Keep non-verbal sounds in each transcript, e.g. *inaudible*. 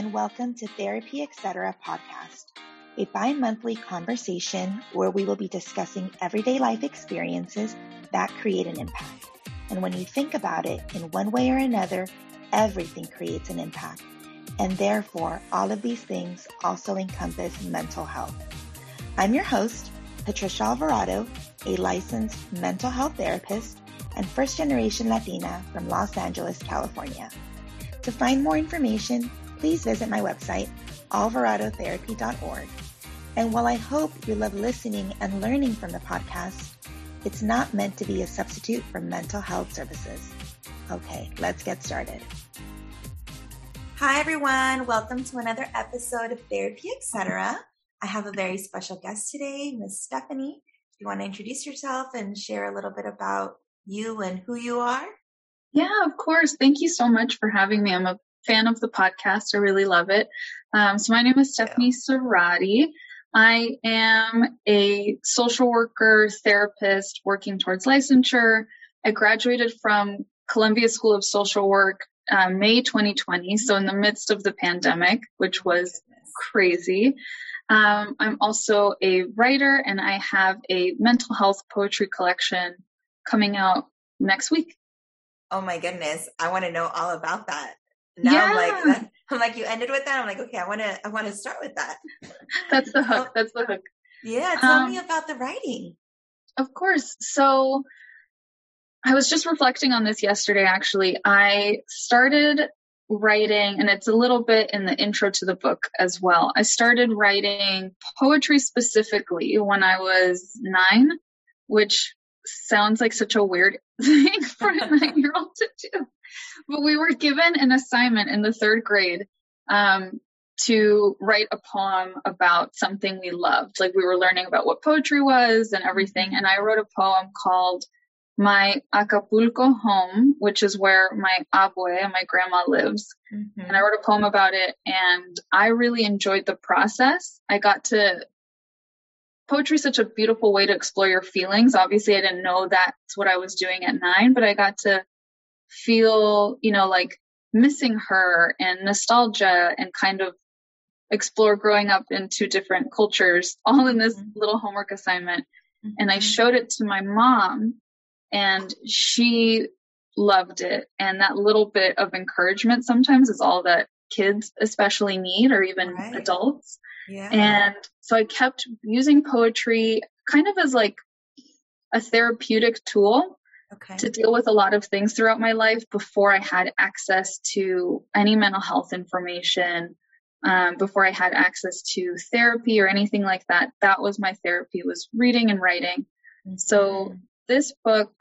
and welcome to Therapy Etc. podcast, a bi monthly conversation where we will be discussing everyday life experiences that create an impact. And when you think about it in one way or another, everything creates an impact. And therefore, all of these things also encompass mental health. I'm your host, Patricia Alvarado, a licensed mental health therapist and first generation Latina from Los Angeles, California. To find more information, please visit my website, alvaradotherapy.org. And while I hope you love listening and learning from the podcast, it's not meant to be a substitute for mental health services. Okay, let's get started. Hi, everyone. Welcome to another episode of Therapy Etc. I have a very special guest today, Miss Stephanie. Do you want to introduce yourself and share a little bit about you and who you are? Yeah, of course. Thank you so much for having me. I'm a fan of the podcast. I really love it. Um, so my name is Stephanie Sorady. I am a social worker, therapist working towards licensure. I graduated from Columbia School of Social Work uh, May 2020, so in the midst of the pandemic, which was crazy. Um, I'm also a writer and I have a mental health poetry collection coming out next week. Oh my goodness. I want to know all about that. Now yeah. I'm like, *laughs* I'm like, you ended with that. I'm like, okay, I want to, I want to start with that. *laughs* That's the hook. That's the hook. Yeah. Tell um, me about the writing. Of course. So I was just reflecting on this yesterday, actually. I started writing, and it's a little bit in the intro to the book as well. I started writing poetry specifically when I was nine, which sounds like such a weird *laughs* thing for a nine year old to do. But we were given an assignment in the third grade um, to write a poem about something we loved. Like we were learning about what poetry was and everything. And I wrote a poem called My Acapulco Home, which is where my abue, and my grandma lives. Mm-hmm. And I wrote a poem about it and I really enjoyed the process. I got to poetry is such a beautiful way to explore your feelings. Obviously, I didn't know that's what I was doing at nine, but I got to feel, you know, like missing her and nostalgia and kind of explore growing up in two different cultures all in this mm-hmm. little homework assignment. Mm-hmm. And I mm-hmm. showed it to my mom and she loved it. And that little bit of encouragement sometimes is all that kids especially need or even right. adults. Yeah. And so I kept using poetry kind of as like a therapeutic tool okay. to deal with a lot of things throughout my life before I had access to any mental health information, um, before I had access to therapy or anything like that. That was my therapy was reading and writing. Mm-hmm. So this book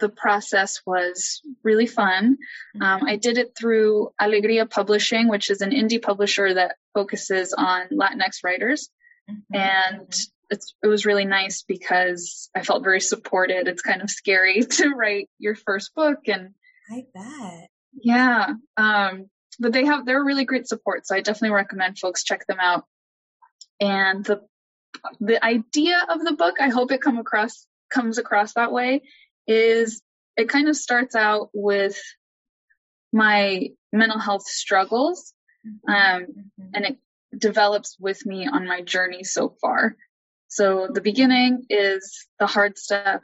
the process was really fun. Um, I did it through Alegria Publishing, which is an indie publisher that focuses on Latinx writers. Mm-hmm. And it was really nice because I felt very supported. It's kind of scary *laughs* to write your first book and I bet. Yeah. Um, but they have, they're really great support. So I definitely recommend folks check them out. And the, the idea of the book, I hope it come across, comes across that way is it kind of starts out with my mental health struggles. Um, mm-hmm. and it develops with me on my journey so far. So the beginning is the hard stuff,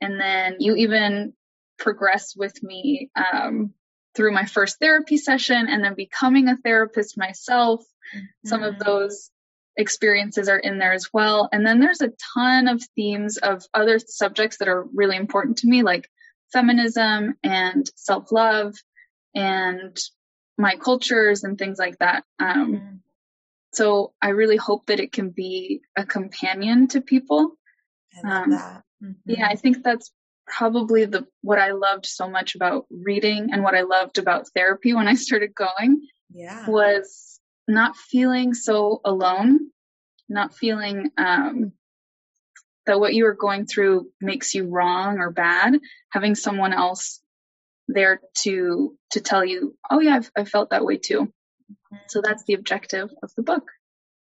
and then you even progress with me um, through my first therapy session and then becoming a therapist myself. Mm-hmm. Some of mm-hmm. those experiences are in there as well. And then there's a ton of themes of other subjects that are really important to me, like feminism and self love and my cultures and things like that. Um, mm-hmm. So I really hope that it can be a companion to people. Um, mm-hmm. Yeah, I think that's probably the what I loved so much about reading and what I loved about therapy when I started going. Yeah. Was not feeling so alone, not feeling um, that what you are going through makes you wrong or bad, having someone else there to to tell you, oh yeah, I've, I've felt that way too. Mm-hmm. So that's the objective of the book.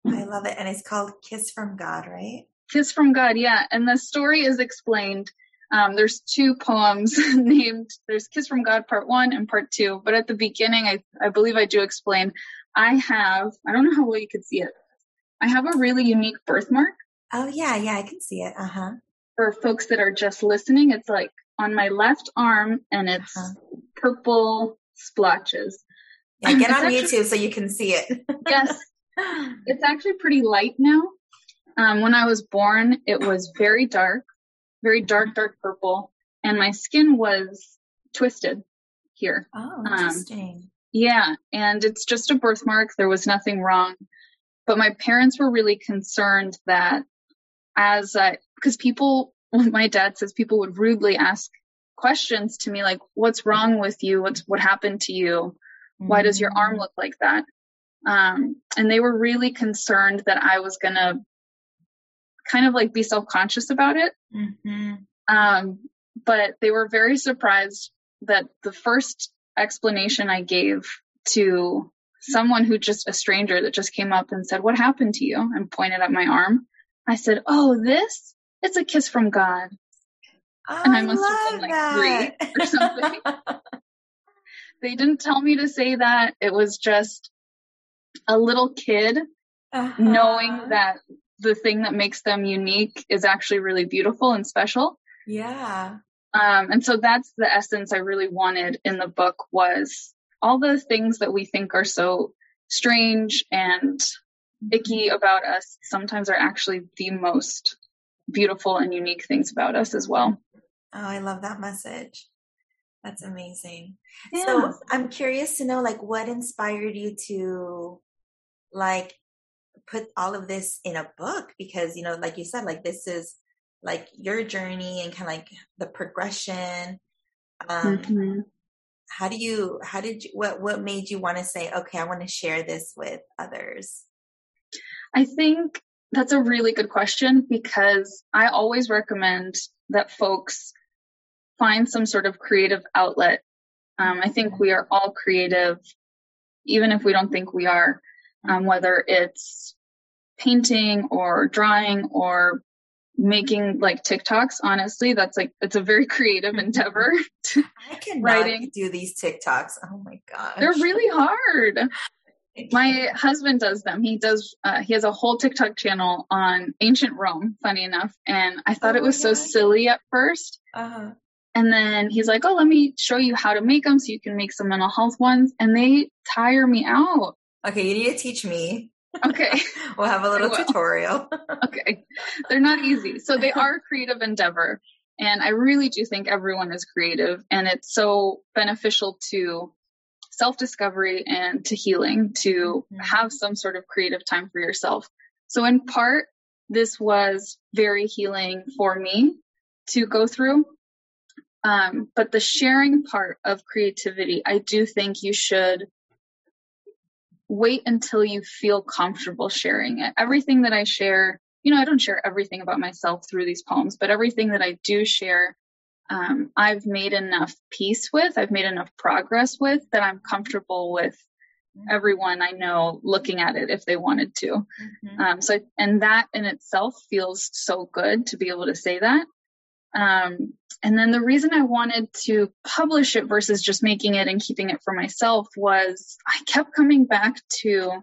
I love it, and it's called "Kiss from God," right? Kiss from God, yeah. And the story is explained Um, there's two poems *laughs* named, there's Kiss from God part one and part two. But at the beginning, I, I believe I do explain, I have, I don't know how well you could see it. I have a really unique birthmark. Oh yeah, yeah, I can see it. Uh huh. For folks that are just listening, it's like on my left arm and it's uh-huh. purple splotches. Yeah, get *laughs* on actually, YouTube so you can see it. *laughs* yes. It's actually pretty light now. Um, when I was born, it was very dark, very dark, dark purple, and my skin was twisted here. Oh, um, interesting. Um, yeah, and it's just a birthmark. There was nothing wrong. But my parents were really concerned that as I, because people, my dad says people would rudely ask questions to me like, what's wrong with you? What's, what happened to you? Why does your arm mm. look like that? Um, and they were really concerned that I was going to kind of like be self conscious about it. Mm-hmm. Um, but they were very surprised that the first explanation I gave to someone who just a stranger that just came up and said, What happened to you? and pointed at my arm. I said, Oh, this? It's a kiss from God. Oh, and I must have been like that. three *laughs* or something. *laughs* they didn't tell me to say that. It was just a little kid uh-huh. knowing that the thing that makes them unique is actually really beautiful and special. Yeah. Um, and so that's the essence I really wanted in the book was all the things that we think are so strange and icky mm-hmm. about us sometimes are actually the most beautiful and unique things about us as well. Oh, I love that message. That's amazing. Yeah. So I'm curious to know like what inspired you to like put all of this in a book because you know like you said like this is like your journey and kind of like the progression um mm-hmm how do you how did you what what made you want to say okay i want to share this with others i think that's a really good question because i always recommend that folks find some sort of creative outlet um, i think we are all creative even if we don't think we are um, whether it's painting or drawing or making like TikToks, honestly, that's like it's a very *laughs* creative endeavor. I *laughs* can writing. do these TikToks. Oh my god, They're really hard. My husband does them. He does uh, he has a whole TikTok channel on ancient Rome, funny enough, and I thought oh it was so silly at 1st uh-huh. And then he's like, "Oh, let me show you how to make them so you can make some mental health ones." And they tire me out. Okay, you need to teach me. Okay. *laughs* we'll have a little *laughs* tutorial. *laughs* okay. They're not easy. So they are a creative endeavor. And I really do think everyone is creative and it's so beneficial to self discovery and to healing to mm-hmm. have some sort of creative time for yourself. So in part, this was very healing for me to go through. Um, but the sharing part of creativity, I do think you should wait until you feel comfortable sharing it. Everything that I share, you know, I don't share everything about myself through these poems, but everything that I do share, um, I've made enough peace with, I've made enough progress with that I'm comfortable with everyone I know looking at it if they wanted to. Mm-hmm. Um, so, and that in itself feels so good to be able to say that. Um, and then the reason I wanted to publish it versus just making it and keeping it for myself was I kept coming back to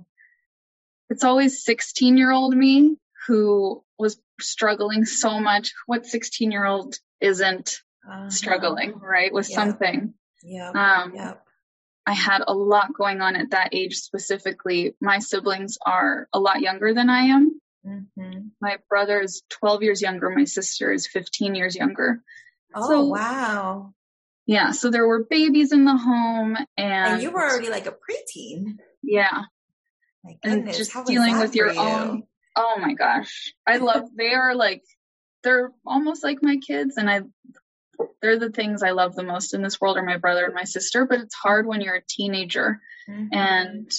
it's always 16 year old me who was struggling so much. What 16 year old isn't uh-huh. struggling, right, with something? Yeah. Um, yep. I had a lot going on at that age specifically. My siblings are a lot younger than I am. Mm-hmm. My brother is 12 years younger. My sister is 15 years younger. Oh, so, wow. Yeah. So there were babies in the home and, and you were already like a preteen. Yeah. and just dealing with your you? own. Oh my gosh. I love, they are like, they're almost like my kids and I, they're the things I love the most in this world are my brother and my sister, but it's hard when you're a teenager mm-hmm. and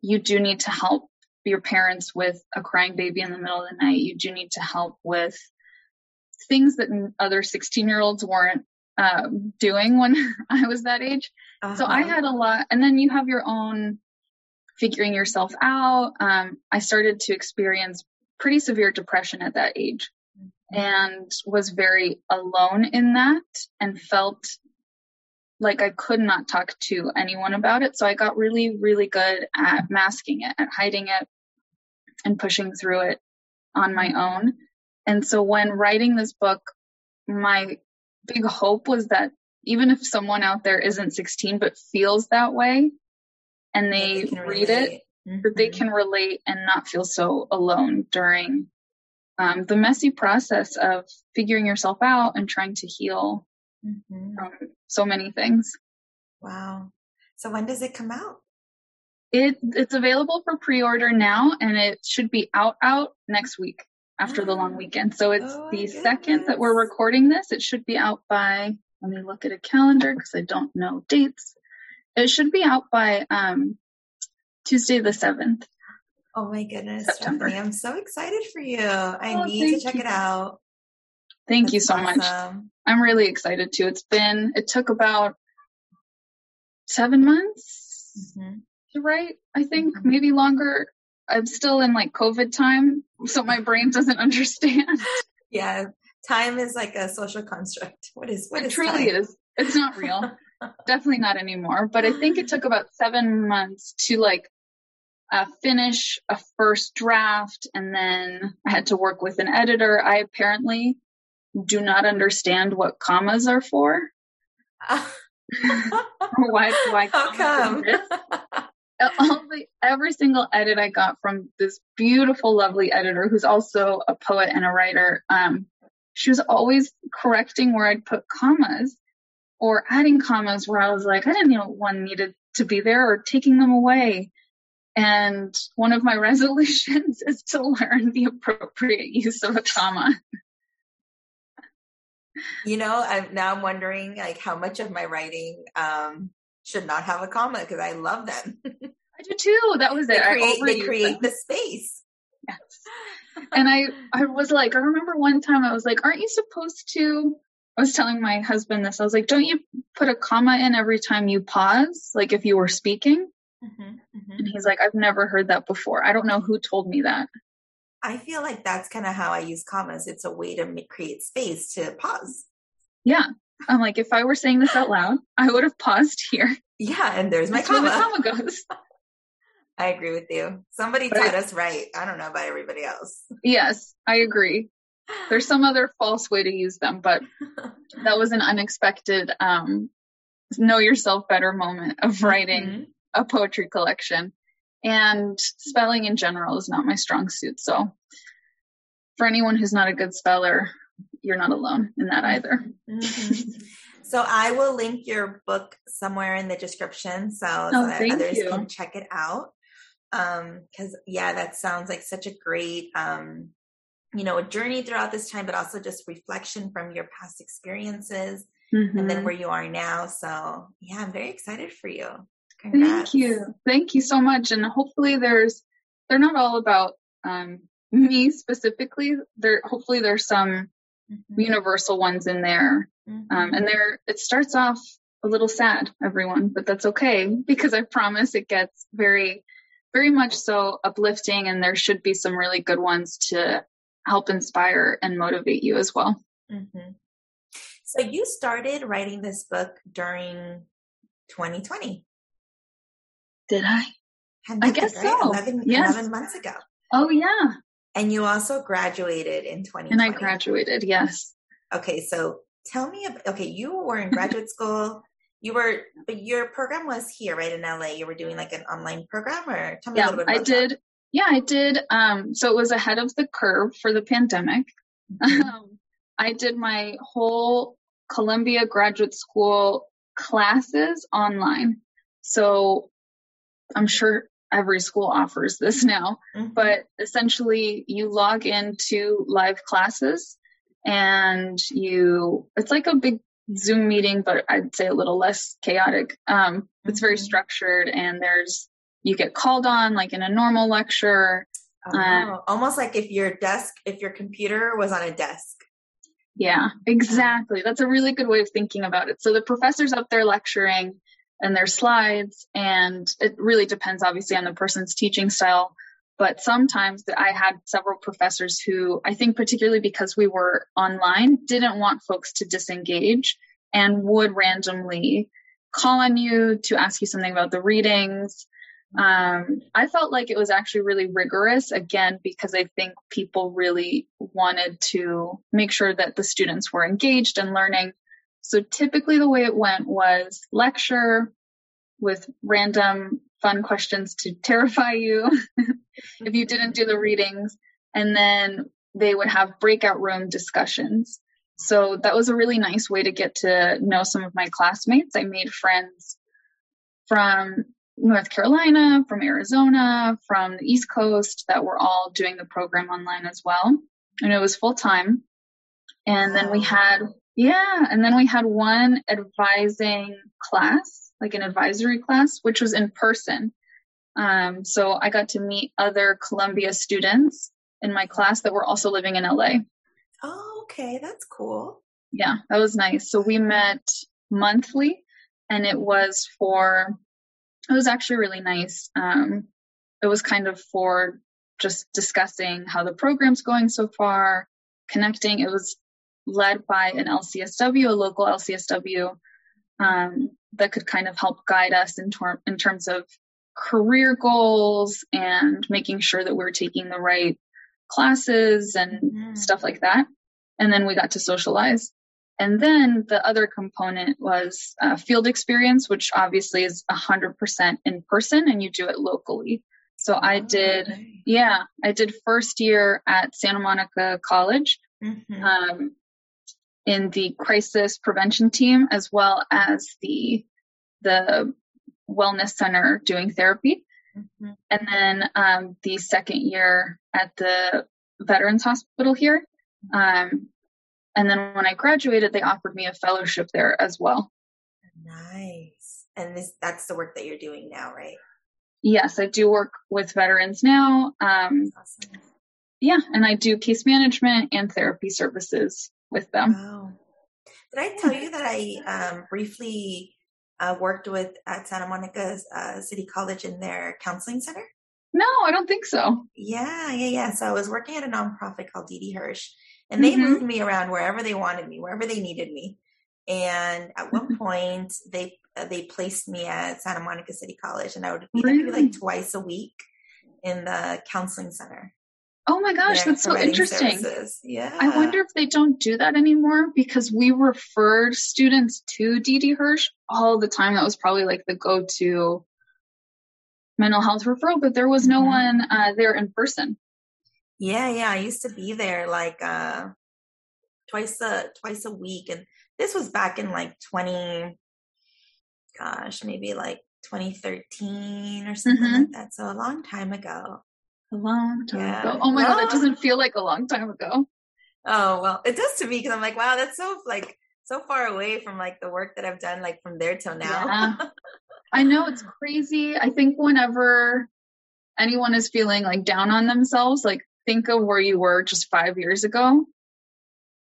you do need to help your parents with a crying baby in the middle of the night. You do need to help with things that other 16 year olds weren't um, doing when *laughs* I was that age. Uh-huh. So I uh-huh. had a lot, and then you have your own figuring yourself out. Um, I started to experience pretty severe depression at that age. And was very alone in that and felt like I could not talk to anyone about it. So I got really, really good at masking it, at hiding it and pushing through it on my own. And so when writing this book, my big hope was that even if someone out there isn't 16 but feels that way and they, read it, mm-hmm. that they can relate and not feel so alone during um, the messy process of figuring yourself out and trying to heal mm-hmm. from so many things. Wow. So when does it come out? It it's available for pre-order now and it should be out out next week after the long weekend. So it's oh, the second that we're recording this. It should be out by let me look at a calendar because I don't know dates. It should be out by um, Tuesday the seventh. Oh my goodness, September. Stephanie, I'm so excited for you. I oh, need to check you. it out. Thank That's you so awesome. much. I'm really excited too. It's been, it took about seven months mm-hmm. to write, I think, mm-hmm. maybe longer. I'm still in like COVID time, so my brain doesn't *laughs* understand. Yeah, time is like a social construct. What is what it is truly time? is. It's not real. *laughs* Definitely not anymore. But I think it took *laughs* about seven months to like uh, finish a first draft, and then I had to work with an editor. I apparently do not understand what commas are for. *laughs* why? Why? How come? The, every single edit I got from this beautiful, lovely editor who's also a poet and a writer, um, she was always correcting where I'd put commas or adding commas where I was like, I didn't know one needed to be there or taking them away. And one of my *laughs* resolutions is to learn the appropriate use of a comma. You know, I'm, now I'm wondering like how much of my writing um, should not have a comma because I love them. I do too. That was they it. Create, they create them. the space. Yes. and I, I was like, I remember one time I was like, aren't you supposed to? I was telling my husband this. I was like, don't you put a comma in every time you pause? Like if you were speaking? Mm-hmm, mm-hmm. And he's like, I've never heard that before. I don't know who told me that. I feel like that's kind of how I use commas. It's a way to make, create space to pause. Yeah. I'm like, if I were saying this out loud, *laughs* I would have paused here. Yeah, and there's my that's comma. The comma goes. *laughs* I agree with you. Somebody but taught I, us right. I don't know about everybody else. Yes, I agree. There's some other false way to use them, but *laughs* that was an unexpected um, know yourself better moment of writing mm-hmm. A poetry collection. And spelling in general is not my strong suit. So for anyone who's not a good speller, you're not alone in that either. Mm-hmm. so I will link your book somewhere in the description so, oh, so that others you. can check it out. Um, cause yeah, that sounds like such a great, um, you know, a journey throughout this time, but also just reflection from your past experiences mm-hmm. and then mm-hmm. where you are now. So yeah, I'm very excited for you. Congrats. Thank you. Thank you so much. And hopefully there's, they're not all about, um, me specifically. There, hopefully there's some mm-hmm. universal ones in there. Mm-hmm. Um, and there, it starts off a little sad, everyone, but that's okay because I promise it gets very, very much so uplifting and there should be some really good ones to help inspire and motivate you as well. Mm-hmm. So you started writing this book during 2020. Did I? I guess right? so. 11, yes. 11 months ago. Oh, yeah. And you also graduated in 2020. And I graduated, yes. Okay, so tell me, about, okay, you were in graduate school. You were, but your program was here, right in LA. You were doing like an online program, or tell me yeah, a little bit. I did. That. Yeah, I did. Um, so it was ahead of the curve for the pandemic. Mm-hmm. *laughs* Um, I did my whole Columbia graduate school classes online. So I'm sure every school offers this now, mm-hmm. but essentially you log into live classes and you, it's like a big Zoom meeting, but I'd say a little less chaotic. Um, mm-hmm. It's very mm-hmm. structured and there's, you get called on like in a normal lecture. Oh, um, almost like if your desk, if your computer was on a desk. Yeah, exactly. That's a really good way of thinking about it. So the professor's up there lecturing and their slides. And it really depends, obviously, on the person's teaching style. but sometimes I had several professors who I think particularly because we were online didn't want folks to disengage and would randomly call on you to ask you something about the readings. Um, I felt like it was actually really rigorous again because I think people really wanted to make sure that the students were engaged and learning. So typically the way it went was lecture with random fun questions to *laughs* terrify you if you didn't do the readings. And then they would have breakout room discussions. So that was a really nice way to get to know some of my classmates. I made friends from North Carolina, from Arizona, from the East Coast that were all doing the program online as well. And it was full time. And then we had, yeah, and then we had one advising class, like an advisory class, which was in person. Um, so I got to meet other Columbia students in my class that were also living in LA. Oh, okay. That's cool. Yeah, that was nice. So we met monthly and it was for, it was actually really nice. Um, it was kind of for just discussing how the program's going so far, connecting. It was led by an LCSW, a local LCSW, um, that could kind of help guide us in, tor- in terms of career goals and making sure that we're taking the right classes and mm-hmm. stuff like that. And then we got to socialize. And then the other component was uh, field experience, which obviously is 100% in person and you do it locally. So I oh, did, yeah, I did first year at Santa Monica College mm-hmm. um, in the crisis prevention team, as well as the the wellness center doing therapy. Mm-hmm. And then um, the second year at the Veterans Hospital here. Um, and then when I graduated, they offered me a fellowship there as well. Nice. And this that's the work that you're doing now, right? Yes, I do work with veterans now. Um, awesome. Yeah, and I do case management and therapy services with them. Wow. Did I tell you that I um, briefly uh, worked with at Santa Monica uh, City College in their counseling center? No, I don't think so. Yeah, yeah, yeah. So I was working at a nonprofit called Didi Hirsch, and they mm-hmm. moved me around wherever they wanted me, wherever they needed me. And at one mm-hmm. point, they uh, they placed me at Santa Monica City College, and I would be really? there like twice a week in the counseling center. Oh my gosh, that's so interesting. Services. Yeah. I wonder if they don't do that anymore because we referred students to Didi Hirsch all the time. That was probably like the go to mental health referral, but there was no mm-hmm. one uh, there in person. Yeah, yeah. I used to be there like uh, twice a twice a week, and this was back in like twenty, gosh, maybe like 2013 or something mm-hmm. like that. So a long time ago. A long time yeah. ago. Oh my god, that doesn't feel like a long time ago. Oh well, it does to me because I'm like, wow, that's so like so far away from like the work that I've done like from there till now. Yeah. *laughs* I know it's crazy. I think whenever anyone is feeling like down on themselves, like think of where you were just five years ago,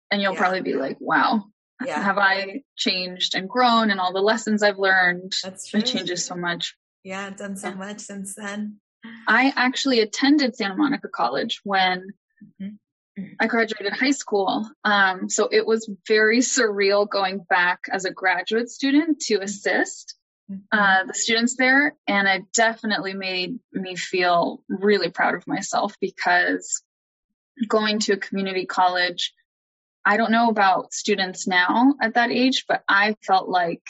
and you'll yeah. probably be like, wow, yeah. have I changed and grown and all the lessons I've learned? That's true. It changes so much. Yeah, I've done so much since then. I actually attended Santa Monica College when mm-hmm. I graduated high school. Um, so it was very surreal going back as a graduate student to assist mm-hmm. uh, the students there. And it definitely made me feel really proud of myself because going to a community college, I don't know about students now at that age, but I felt like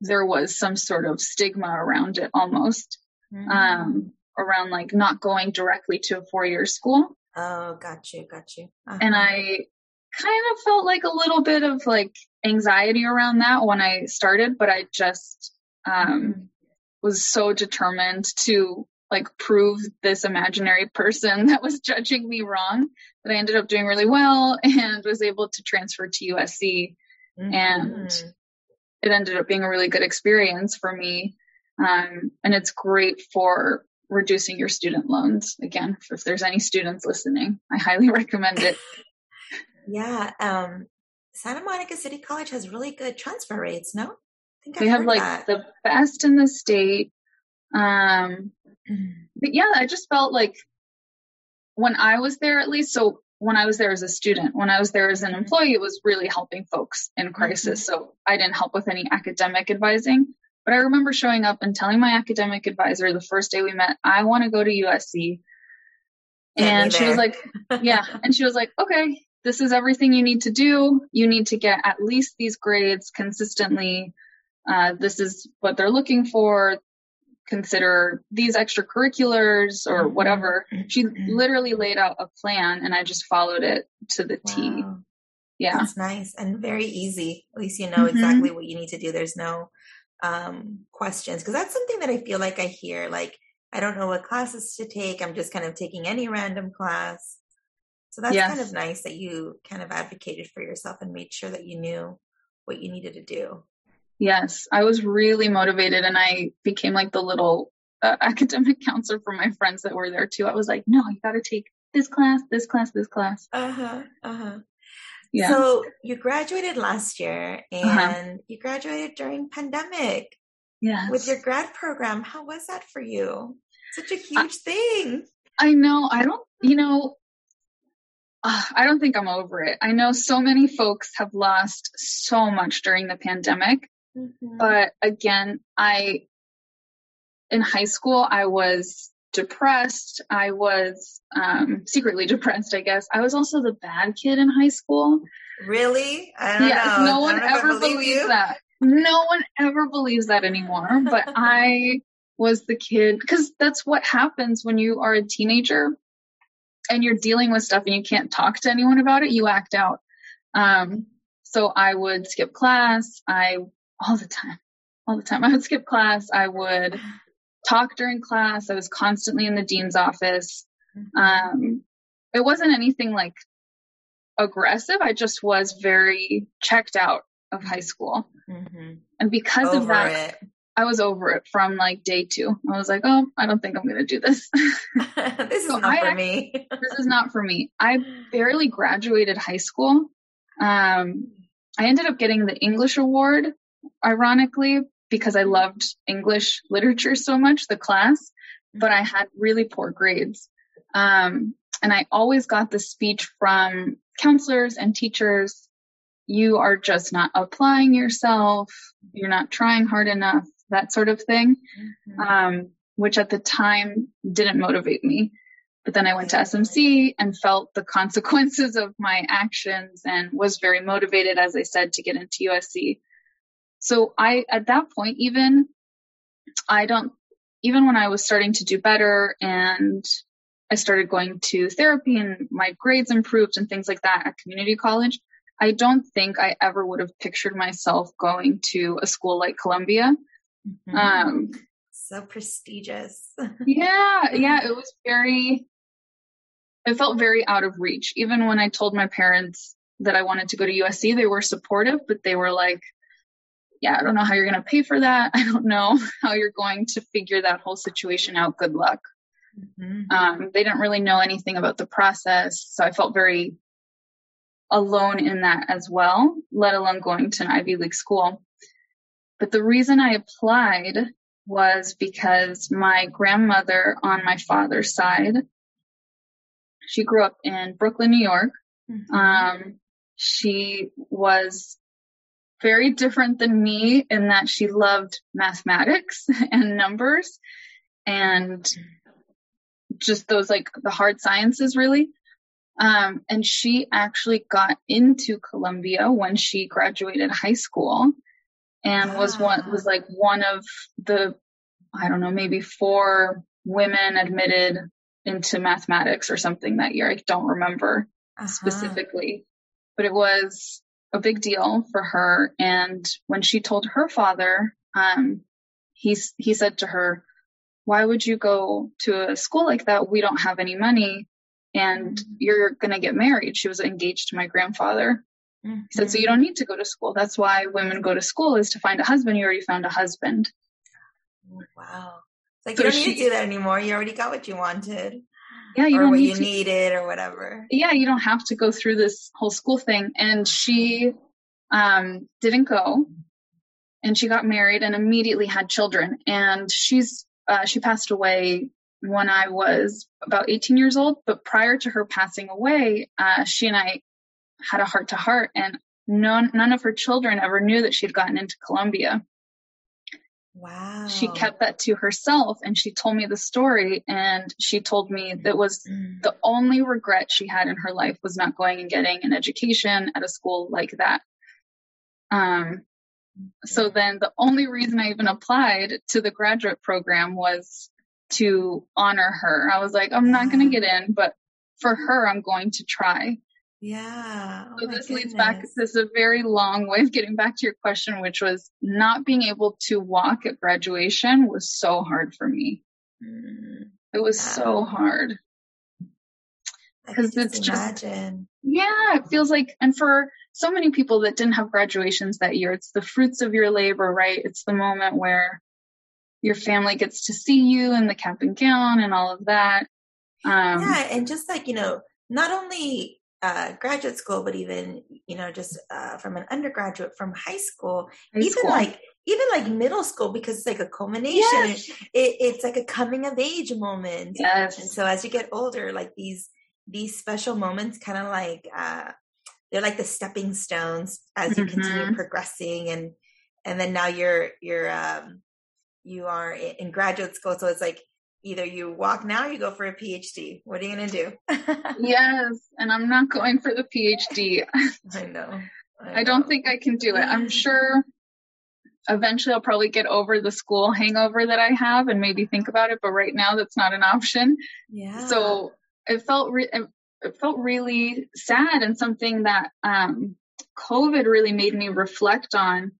there was some sort of stigma around it almost mm-hmm. um, around like not going directly to a four year school. Oh, got you, got you. Uh-huh. And I kind of felt like a little bit of like anxiety around that when I started, but I just um, mm-hmm. was so determined to like prove this imaginary person *laughs* that was judging me wrong that I ended up doing really well and was able to transfer to USC. Mm-hmm. And it ended up being a really good experience for me. Um, and it's great for reducing your student loans. Again, if there's any students listening, I highly *laughs* recommend it. yeah. Um, Santa Monica City College has really good transfer rates, no? they have like that. the best in the state. Um, but yeah, I just felt like when I was there, at least, so when I was there as a student, when I was there as an employee, it was really helping folks in crisis. Mm-hmm. So I didn't help with any academic advising. But I remember showing up and telling my academic advisor the first day we met, I want to go to USC. And she was like, yeah. *laughs* And she was like, okay, this is everything you need to do. You need to get at least these grades consistently. Uh, this is what they're looking for consider these extracurriculars or mm-hmm. whatever. She mm-hmm. literally laid out a plan and I just followed it to the wow. T. Yeah. That's nice and very easy. At least you know mm-hmm. exactly what you need to do. There's no um, questions because that's something that I feel like I hear like I don't know what classes to take. I'm just kind of taking any random class. So that's yes. kind of nice that you kind of advocated for yourself and made sure that you knew what you needed to do. Yes, I was really motivated and I became like the little uh, *laughs* academic counselor for my friends that were there too. I was like, no, you got to take this class, this class, this class. Uh huh. Uh huh. Yeah. So you graduated last year uh-huh. and uh-huh. you graduated during pandemic. Yeah. With your grad program. How was that for you? Such a huge I, thing. I know. I don't, you know, uh, I don't think I'm over it. I know so many folks have lost so much during the pandemic. Mm-hmm. But again, I, in high school, I was depressed. I was um, secretly *laughs* depressed, I guess. I was also the bad kid in high school. Really? I yes, know. No one ever believes you. that. No one ever believes that anymore. But *laughs* I was the kid because that's what happens when you are a teenager and you're dealing with stuff and you can't talk to anyone about it. You act out. Um, so I would skip class. I all the time, all the time. *laughs* I would skip class. I would talk during class. I was constantly in the dean's office. Mm-hmm. Um, it wasn't anything like aggressive. I just was very checked out of high school. Mm-hmm. And because over of that, it. I was over it from like day two. I was like, oh, I don't think I'm going to do this. *laughs* *laughs* this is so not I, for me. *laughs* this is not for me. I barely graduated high school. Um, I ended up getting the English award ironically, because I loved English literature so much, the class, but I had really poor grades. Um, and I always got the speech from counselors and teachers you are just not applying yourself, you're not trying hard enough, that sort of thing, mm-hmm. um, which at the time didn't motivate me. But then I went to SMC and felt the consequences of my actions and was very motivated, as I said, to get into USC. So I, at that point, even I don't, even when I was starting to do better and I started going to therapy and my grades improved and things like that at community college, I don't think I ever would have pictured myself going to a school like Columbia. Mm-hmm. Um, so prestigious. *laughs* yeah, yeah, it was very, it felt very out of reach. Even when I told my parents that I wanted to go to USC, they were supportive, but they were like, yeah, I don't know how you're going to pay for that. *laughs* I don't know how you're going to figure that whole situation out. Good luck. Mm-hmm. Um, they didn't really know anything about the process. So I felt very alone in that as well, let alone going to an Ivy League school. But the reason I applied was because my grandmother on my father's side, she grew up in Brooklyn, New York. Mm-hmm. Um, she was very different than me in that she loved mathematics *laughs* and numbers and just those like the hard sciences really. Um, and she actually got into Columbia when she graduated high school and was one, was like one of the, I don't know, maybe four women admitted into mathematics or something that year. I don't remember uh-huh. specifically, but it was a big deal for her. And when she told her father, um, he, he said to her, why would you go to a school like that? We don't have any money and mm-hmm. you're going to get married. She was engaged to my grandfather. Mm-hmm. He said, so you don't need to go to school. That's why women go to school is to find a husband. You already found a husband. Wow. It's like so you don't she, need to do that anymore. You already got what you wanted yeah, you don't need you to, needed or whatever. Yeah, you don't have to go through this whole school thing. And she um, didn't go, and she got married and immediately had children. And she's uh, she passed away when I was about 18 years old. But prior to her passing away, uh, she and I had a heart to heart, and none none of her children ever knew that she had gotten into Columbia. Wow. She kept that to herself and she told me the story and she told me that was mm. the only regret she had in her life was not going and getting an education at a school like that. Um so then the only reason I even applied to the graduate program was to honor her. I was like, I'm not going to get in, but for her, I'm going to try. Yeah. Oh so this goodness. leads back, this is a very long way of getting back to your question, which was not being able to walk at graduation was so hard for me. Mm, it was yeah. so hard. Because it's just, imagine. yeah, it feels like, and for so many people that didn't have graduations that year, it's the fruits of your labor, right? It's the moment where your family gets to see you in the cap and gown and all of that. Um, yeah, and just like, you know, not only uh, graduate school, but even you know just uh, from an undergraduate from high school, high even school. like even like middle school because it's like a culmination. Yes. It, it's like a coming of age moment. Yes. And so as you get older, like these these special moments, kind of like uh, they're like the stepping stones as you mm-hmm. continue progressing, and and then now you're you're um, you are in graduate school, so it's like either you walk now you go for a phd what are you going to do? *laughs* Yes and i'm not going for the phd *laughs* i know. I, I don't think i can do it. I'm sure eventually i'll probably get over the school hangover that i have and maybe think about it but right now that's not an option. Yeah. So it felt re- it felt really sad and something that um, covid really made me reflect on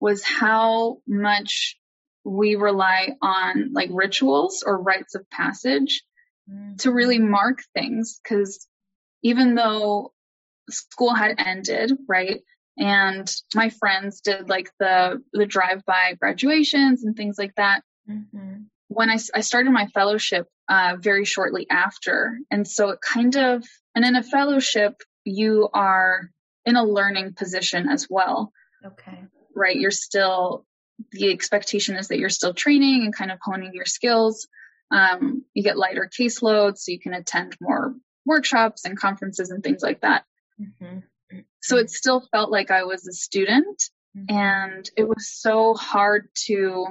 was how much we rely on like rituals or rites of passage mm-hmm. to really mark things because even though school had ended, right? And my friends did like the the drive by graduations and things like that. Mm-hmm. When I, I started my fellowship uh, very shortly after, and so it kind of and in a fellowship you are in a learning position as well. Okay. Right, you're still the expectation is that you're still training and kind of honing your skills. Um, you get lighter caseloads, so you can attend more workshops and conferences and things like that. Mm-hmm. So it still felt like I was a student, mm-hmm. and it was so hard to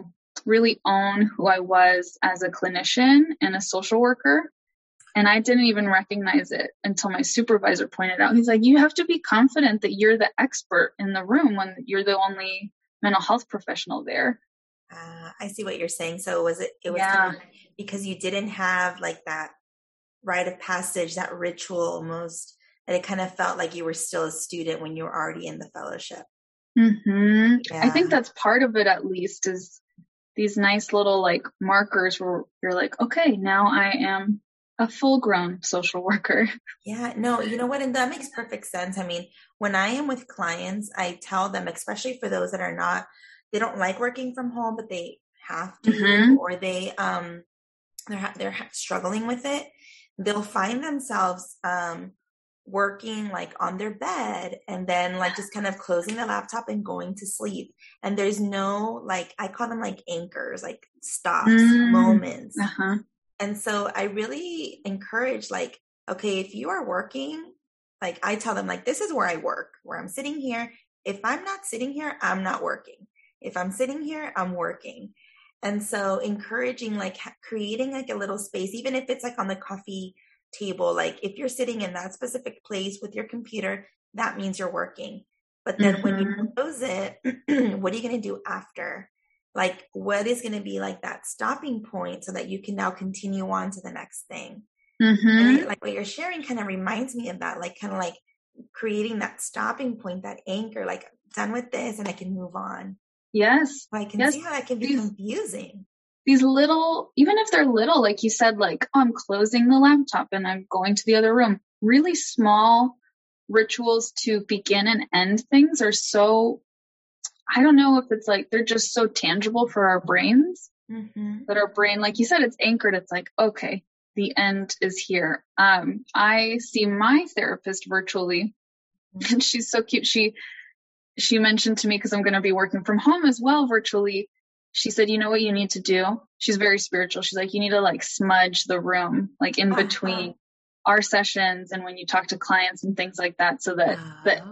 really own who I was as a clinician and a social worker. And I didn't even recognize it until my supervisor pointed out. He's like, You have to be confident that you're the expert in the room when you're the only mental health professional there. Uh, I see what you're saying. So was it, it was yeah. kind of because you didn't have like that rite of passage, that ritual almost, that it kind of felt like you were still a student when you were already in the fellowship. Mm-hmm. Yeah. I think that's part of it at least is these nice little like markers where you're like, okay, now I am a full grown social worker. Yeah, no, you know what? And that makes perfect sense. I mean, when I am with clients, I tell them, especially for those that are not, they don't like working from home, but they have to, mm-hmm. or they, um, they're, they're struggling with it. They'll find themselves, um, working like on their bed and then like just kind of closing the laptop and going to sleep. And there's no like, I call them like anchors, like stops, mm. moments. Uh-huh. And so I really encourage like, okay, if you are working, like I tell them like, this is where I work, where I'm sitting here. If I'm not sitting here, I'm not working. If I'm sitting here, I'm working. And so encouraging like creating like a little space, even if it's like on the coffee table, like if you're sitting in that specific place with your computer, that means you're working. But then mm-hmm. when you mm-hmm. close it, *clears throat* what are you going to do after? Like what is going to be like that stopping point so that you can now continue on to the next thing? Mm-hmm. like what you're sharing kind of reminds me of that like kind of like creating that stopping point that anchor like done with this and i can move on. Yes. So i can yes. see how that can be these, confusing. these little even if they're little like you said like oh, i'm closing the laptop and i'm going to the other room. Really small rituals to begin and end things are so I don't know if it's like they're just so tangible for our brains mm-hmm. that our brain, like you said, it's anchored. It's like, okay, the end is here. Um, I see my therapist virtually mm-hmm. and she's so cute. She, she mentioned to me because I'm going to be working from home as well virtually. she said, you know what you need to do? She's very spiritual. She's like, you need to like smudge the room, like in uh-huh. between our sessions and when you talk to clients and things like that, so that, oh. that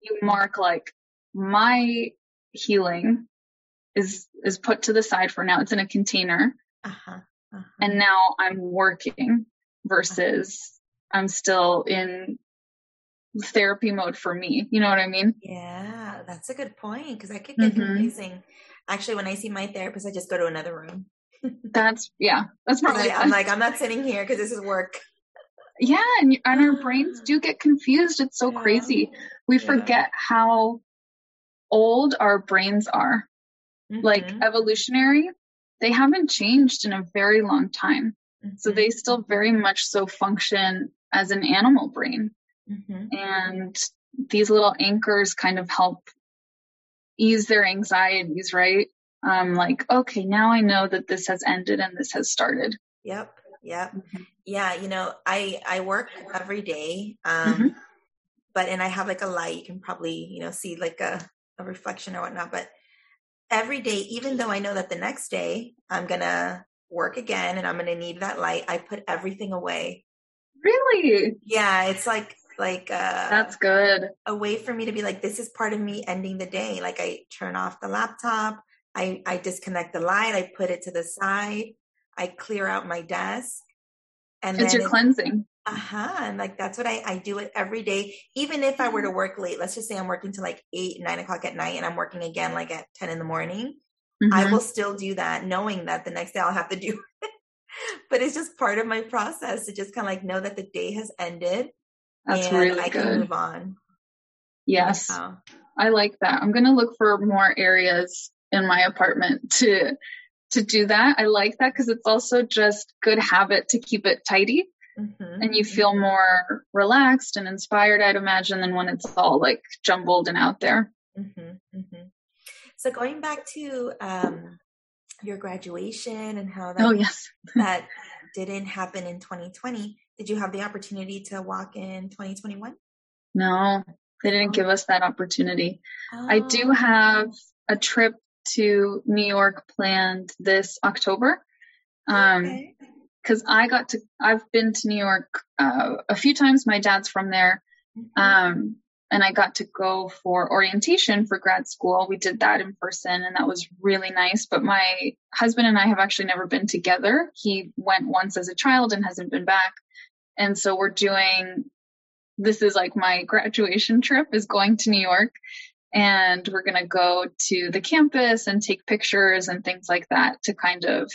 you mark like my healing is, is put to the side for now. It's in a container. Uh-huh. Uh-huh. And now I'm working versus I'm still in therapy mode for me. You know what I mean? Yeah, that's a good point because I could get mm-hmm. confusing. Actually, when I see my therapist, I just go to another room. *laughs* that's yeah, that's probably. I'm like, I'm not sitting here because this is work. Yeah, and, and our brains *gasps* do get confused. It's so yeah. crazy. We yeah. forget how old our brains are. Mm-hmm. Like evolutionary, they haven't changed in a very long time. Mm-hmm. So they still very much so function as an animal brain. Mm-hmm. And these little anchors kind of help ease their anxieties, right? Um, like, okay, now I know that this has ended and this has started. Yep. Yep. Mm-hmm. Yeah. You know, I, I work every day. Um, mm-hmm. but, and I have like a light, you can probably, you know, see like a, a reflection or whatnot, but every day, even though I know that the next day I'm going to work again and I'm going to need that light, I put everything away. Really? Yeah. It's like, like uh that's good a way for me to be like this is part of me ending the day like i turn off the laptop i i disconnect the light i put it to the side i clear out my desk and it's your it, cleansing uh-huh and like that's what i i do it every day even if i were to mm-hmm. work late let's just say i'm working to like eight nine o'clock at night and i'm working again like at 10 in the morning mm-hmm. i will still do that knowing that the next day i'll have to do *laughs* it but it's just part of my process to just kind of like know that the day has ended that's and really I good. can move on. Yes. I like that. I'm going to look for more areas in my apartment to to do that. I like that because it's also just good habit to keep it tidy. Mm-hmm. And you feel more relaxed and inspired, I'd imagine, than when it's all like jumbled and out there. Mm-hmm. Mm-hmm. So going back to um, your graduation and how that, oh yes *laughs* that didn't happen in 2020, did you have the opportunity to walk in 2021? No, they didn't give us that opportunity. Oh. I do oh. have a trip to New York planned this October. Um, okay. Cause I got to, I've been to New York, uh, a few times. My dad's from there. Mm-hmm. Um, and I got to go for orientation for grad school. We did that in person and that was really nice. But my husband and I have actually never been together. He went once as a child and hasn't been back. And so we're doing, this is like my graduation trip is going to New York and we're going to go to the campus and take pictures and things like that to kind of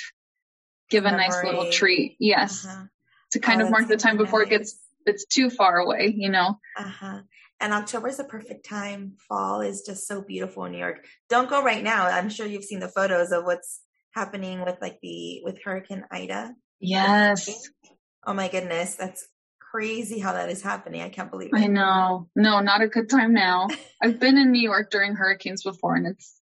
give a Memory. nice little treat. Yes. Uh-huh. To kind oh, of mark the time before it gets, it's too far away, you know? Uh-huh. And October is a perfect time. Fall is just so beautiful in New York. Don't go right now. I'm sure you've seen the photos of what's happening with like the with Hurricane Ida. Yes. Oh my goodness, that's crazy how that is happening. I can't believe it. I know. No, not a good time now. *laughs* I've been in New York during hurricanes before and it's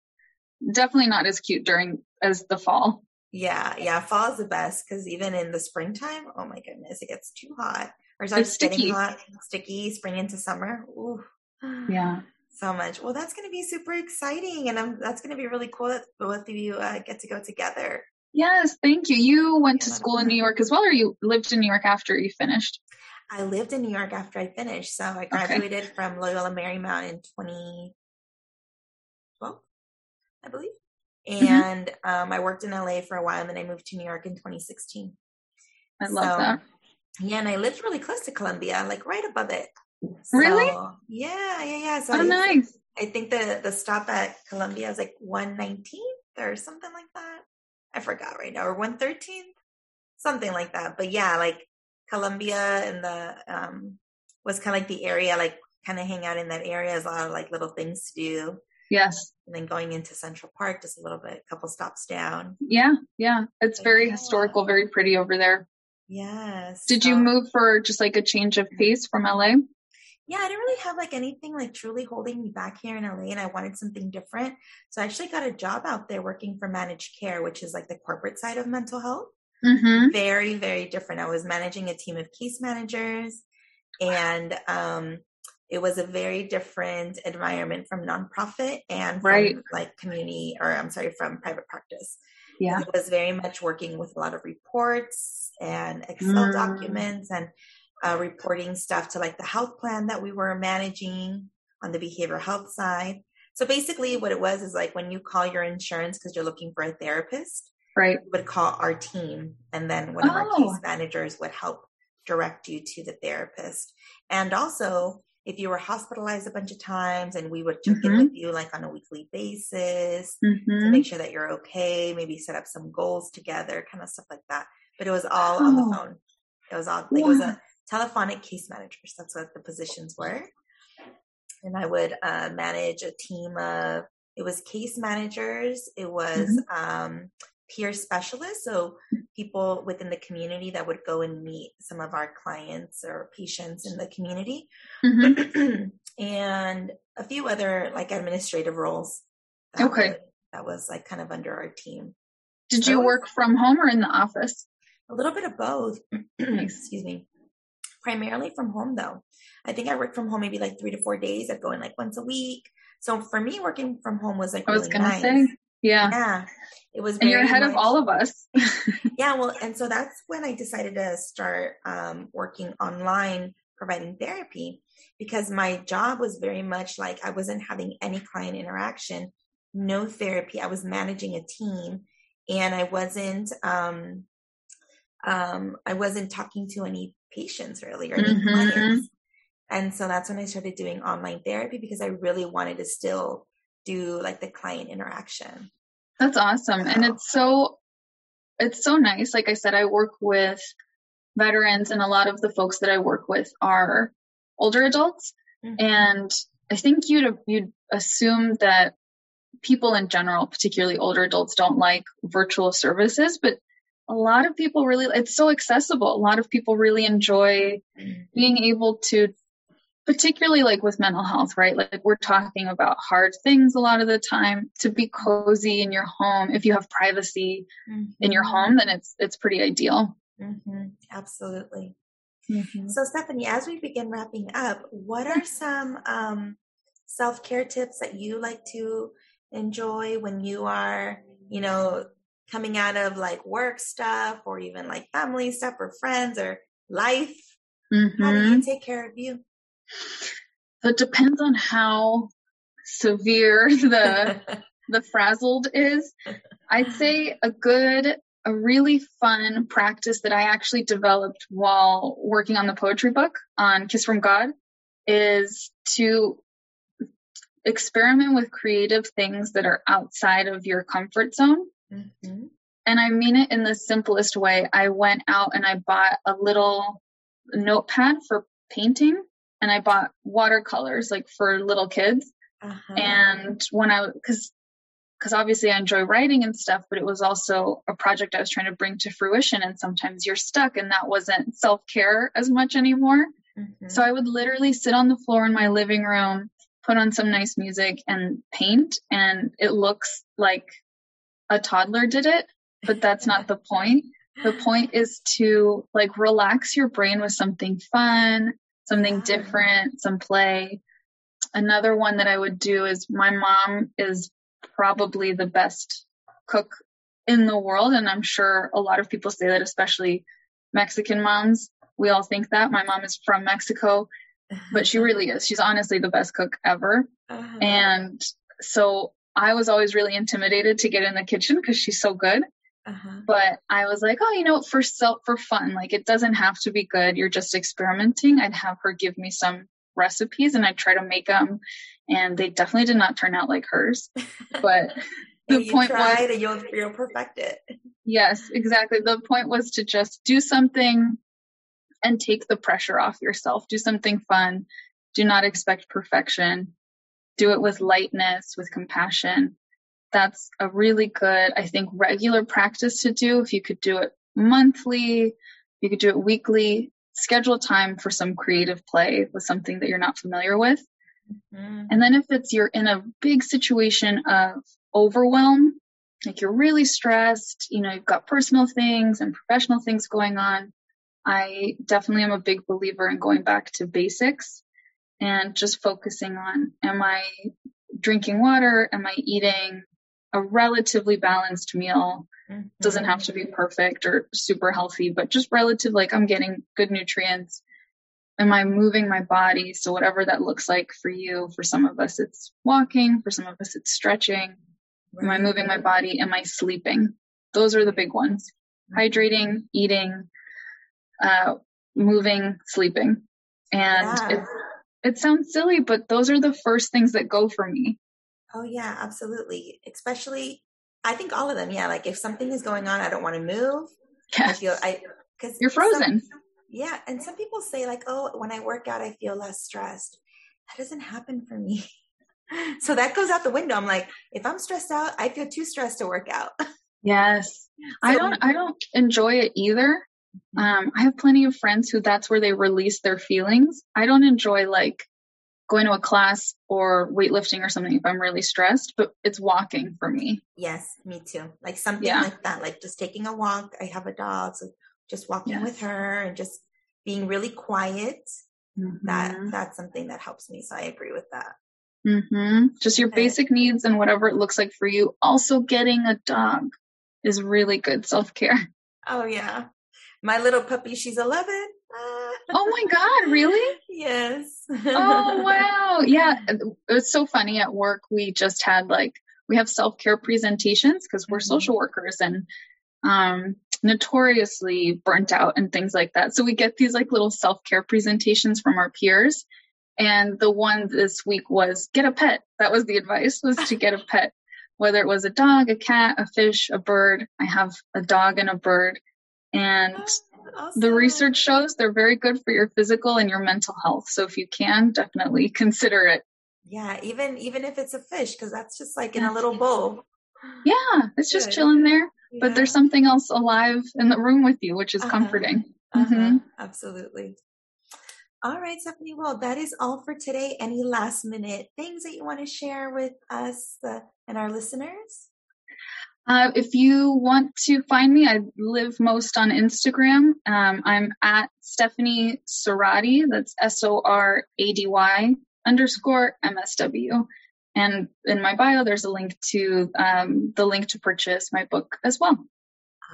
definitely not as cute during as the fall. Yeah, yeah, fall is the best because even in the springtime, oh my goodness, it gets too hot. Or it's, it's sticky. hot, sticky, spring into summer. Ooh. Yeah. *sighs* So much. Well, that's going to be super exciting, and I'm, that's going to be really cool that both of you uh, get to go together. Yes, thank you. You went to school in New York as well, or you lived in New York after you finished? I lived in New York after I finished. So I graduated okay. from Loyola Marymount in 2012, I believe. Mm-hmm. And mm-hmm. um, I worked in LA for a while and then I moved to New York in 2016. I love so, that. Yeah, and I lived really close to Columbia, like right above it. So, really? Yeah, yeah, yeah. So oh, I, nice. I think the the stop at Columbia is like 119th or something like that. I forgot right now, or 113th, something like that. But yeah, like Columbia and the um was kind of like the area, like kind of hang out in that area. There's a lot of like little things to do. Yes. And then going into Central Park, just a little bit, a couple stops down. Yeah, yeah. It's very yeah. historical, very pretty over there. Yes. Did you move for just like a change of pace from LA? yeah, I didn't really have like anything like truly holding me back here in LA and I wanted something different. So I actually got a job out there working for managed care, which is like the corporate side of mental health. Mm-hmm. Very, very different. I was managing a team of case managers and um it was a very different environment from nonprofit and from right. like community or I'm sorry, from private practice. Yeah. It was very much working with a lot of reports and Excel mm. documents and uh, reporting stuff to like the health plan that we were managing on the behavioral health side. So basically, what it was is like when you call your insurance because you're looking for a therapist, right? You would call our team, and then one of oh. our case managers would help direct you to the therapist. And also, if you were hospitalized a bunch of times, and we would check mm-hmm. in with you like on a weekly basis mm-hmm. to make sure that you're okay, maybe set up some goals together, kind of stuff like that. But it was all oh. on the oh. phone. It was all like it was a telephonic case managers. That's what the positions were. And I would uh, manage a team of, it was case managers, it was mm-hmm. um, peer specialists. So people within the community that would go and meet some of our clients or patients in the community. Mm-hmm. *clears throat* and a few other like administrative roles. That okay. Would, that was like kind of under our team. Did so, you work from home or in the office? A little bit of both. *clears throat* Excuse me primarily from home though. I think I worked from home maybe like three to four days. I'd go in like once a week. So for me, working from home was like, I was really gonna nice. say, yeah, yeah, it was. and you're ahead nice. of all of us. *laughs* yeah, well, and so that's when I decided to start um, working online, providing therapy, because my job was very much like I wasn't having any client interaction, no therapy. I was managing a team, and I wasn't. Um, um, I wasn't talking to any patients really or any mm-hmm. clients. And so that's when I started doing online therapy because I really wanted to still do like the client interaction. That's awesome. And it's so it's so nice. Like I said, I work with veterans and a lot of the folks that I work with are older adults. Mm-hmm. And I think you'd you'd assume that people in general, particularly older adults, don't like virtual services, but a lot of people really it's so accessible a lot of people really enjoy being able to particularly like with mental health right like we're talking about hard things a lot of the time to be cozy in your home if you have privacy mm-hmm. in your home then it's it's pretty ideal mm-hmm. absolutely mm-hmm. so stephanie as we begin wrapping up what are *laughs* some um, self-care tips that you like to enjoy when you are you know coming out of like work stuff or even like family stuff or friends or life? Mm-hmm. How do you mm-hmm. take care of you? So it depends on how severe *laughs* the the frazzled is. I'd *laughs* say a good, a really fun practice that I actually developed while working on the poetry book on Kiss from God is to experiment with creative things that are outside of your comfort zone. Mm-hmm. And I mean it in the simplest way. I went out and I bought a little notepad for painting and I bought watercolors like for little kids. Uh-huh. And when I, cause, cause obviously I enjoy writing and stuff, but it was also a project I was trying to bring to fruition. And sometimes you're stuck and that wasn't self care as much anymore. Mm-hmm. So I would literally sit on the floor in my living room, put on some nice music and paint. And it looks like a toddler did it, but that's not the *laughs* point. The point is to like relax your brain with something fun, something different, some play. Another one that I would do is my mom is probably the best cook in the world. And I'm sure a lot of people say that, especially Mexican moms. We all think that. My mom is from Mexico, but she really is. She's honestly the best cook ever. Uh-huh. And so I was always really intimidated to get in the kitchen because she's so good. Uh-huh. But I was like, oh, you know, for self for fun, like it doesn't have to be good. You're just experimenting. I'd have her give me some recipes and I'd try to make them, and they definitely did not turn out like hers. But *laughs* the point was, and you'll you'll perfect it. Yes, exactly. The point was to just do something and take the pressure off yourself. Do something fun. Do not expect perfection do it with lightness, with compassion. That's a really good, I think, regular practice to do. If you could do it monthly, you could do it weekly, schedule time for some creative play with something that you're not familiar with. Mm-hmm. And then if it's you're in a big situation of overwhelm, like you're really stressed, you know, you've got personal things and professional things going on. I definitely am a big believer in going back to basics and just focusing on am I drinking water? Am I eating a relatively balanced meal? Mm-hmm. Doesn't have to be perfect or super healthy, but just relative, like I'm getting good nutrients. Am I moving my body? So, whatever that looks like for you, for some of us, it's walking, for some of us, it's stretching. Right. Am I moving my body? Am I sleeping? Those are the big ones hydrating, eating, uh, moving, sleeping. And yeah. it, it sounds silly, but those are the first things that go for me. Oh, yeah, absolutely. Especially, I think all of them. Yeah. Like if something is going on, I don't want to move. Yes. I feel, I, cause you're frozen. Some, yeah. And some people say, like, oh, when I work out, I feel less stressed. That doesn't happen for me. *laughs* so that goes out the window. I'm like, if I'm stressed out, I feel too stressed to work out. Yes. *laughs* So, I don't I don't enjoy it either. Mm-hmm. Um, I have plenty of friends who that's where they release their feelings. I don't enjoy like going to a class or weightlifting or something if I'm really stressed, but it's walking for me. Yes, me too. Like something yeah. like that, like just taking a walk. I have a dog, so just walking yes. with her and just being really quiet. Mm-hmm. That that's something that helps me. So I agree with that. Mm-hmm. Just your okay. basic needs and whatever it looks like for you. Also, getting a dog is really good self care. Oh yeah, my little puppy, she's eleven. Oh my god, really? *laughs* yes. oh *laughs* wow, yeah. It was so funny at work. We just had like we have self care presentations because we're mm-hmm. social workers and um notoriously burnt out and things like that. So we get these like little self care presentations from our peers. And the one this week was get a pet. That was the advice was to get a *laughs* pet whether it was a dog, a cat, a fish, a bird. I have a dog and a bird. And awesome. the research shows they're very good for your physical and your mental health. So if you can, definitely *laughs* consider it. Yeah, even even if it's a fish, because that's just like in a little bowl. Yeah, it's just chilling there. Yeah. But there's something else alive in the room with you, which is uh-huh. comforting. Uh-huh. Mm-hmm. Absolutely. All right, Stephanie. Well, that is all for today. Any last minute things that you want to share with us uh, and our listeners? Uh, if you want to find me, I live most on Instagram. Um, I'm at Stephanie Sorady. That's S O R A D Y underscore MSW. And in my bio, there's a link to um, the link to purchase my book as well.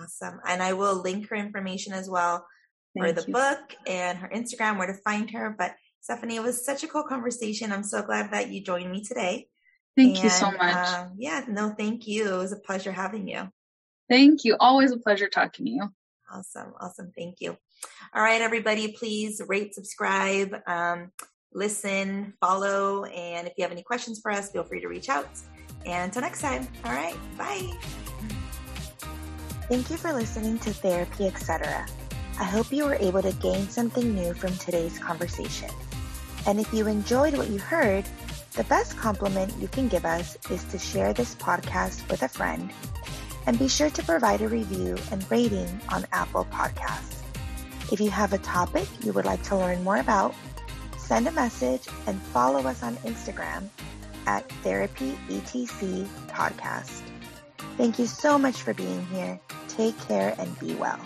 Awesome. And I will link her information as well for the you. book and her Instagram, where to find her. But Stephanie, it was such a cool conversation. I'm so glad that you joined me today. Thank and, you so much. Uh, yeah, no, thank you. It was a pleasure having you. Thank you. Always a pleasure talking to you. Awesome. Awesome. Thank you. All right, everybody, please rate, subscribe, um, listen, follow. And if you have any questions for us, feel free to reach out. And until next time, all right, bye. Thank you for listening to Therapy Etc. I hope you were able to gain something new from today's conversation. And if you enjoyed what you heard, the best compliment you can give us is to share this podcast with a friend and be sure to provide a review and rating on Apple Podcasts. If you have a topic you would like to learn more about, send a message and follow us on Instagram at Therapy ETC Podcast. Thank you so much for being here. Take care and be well.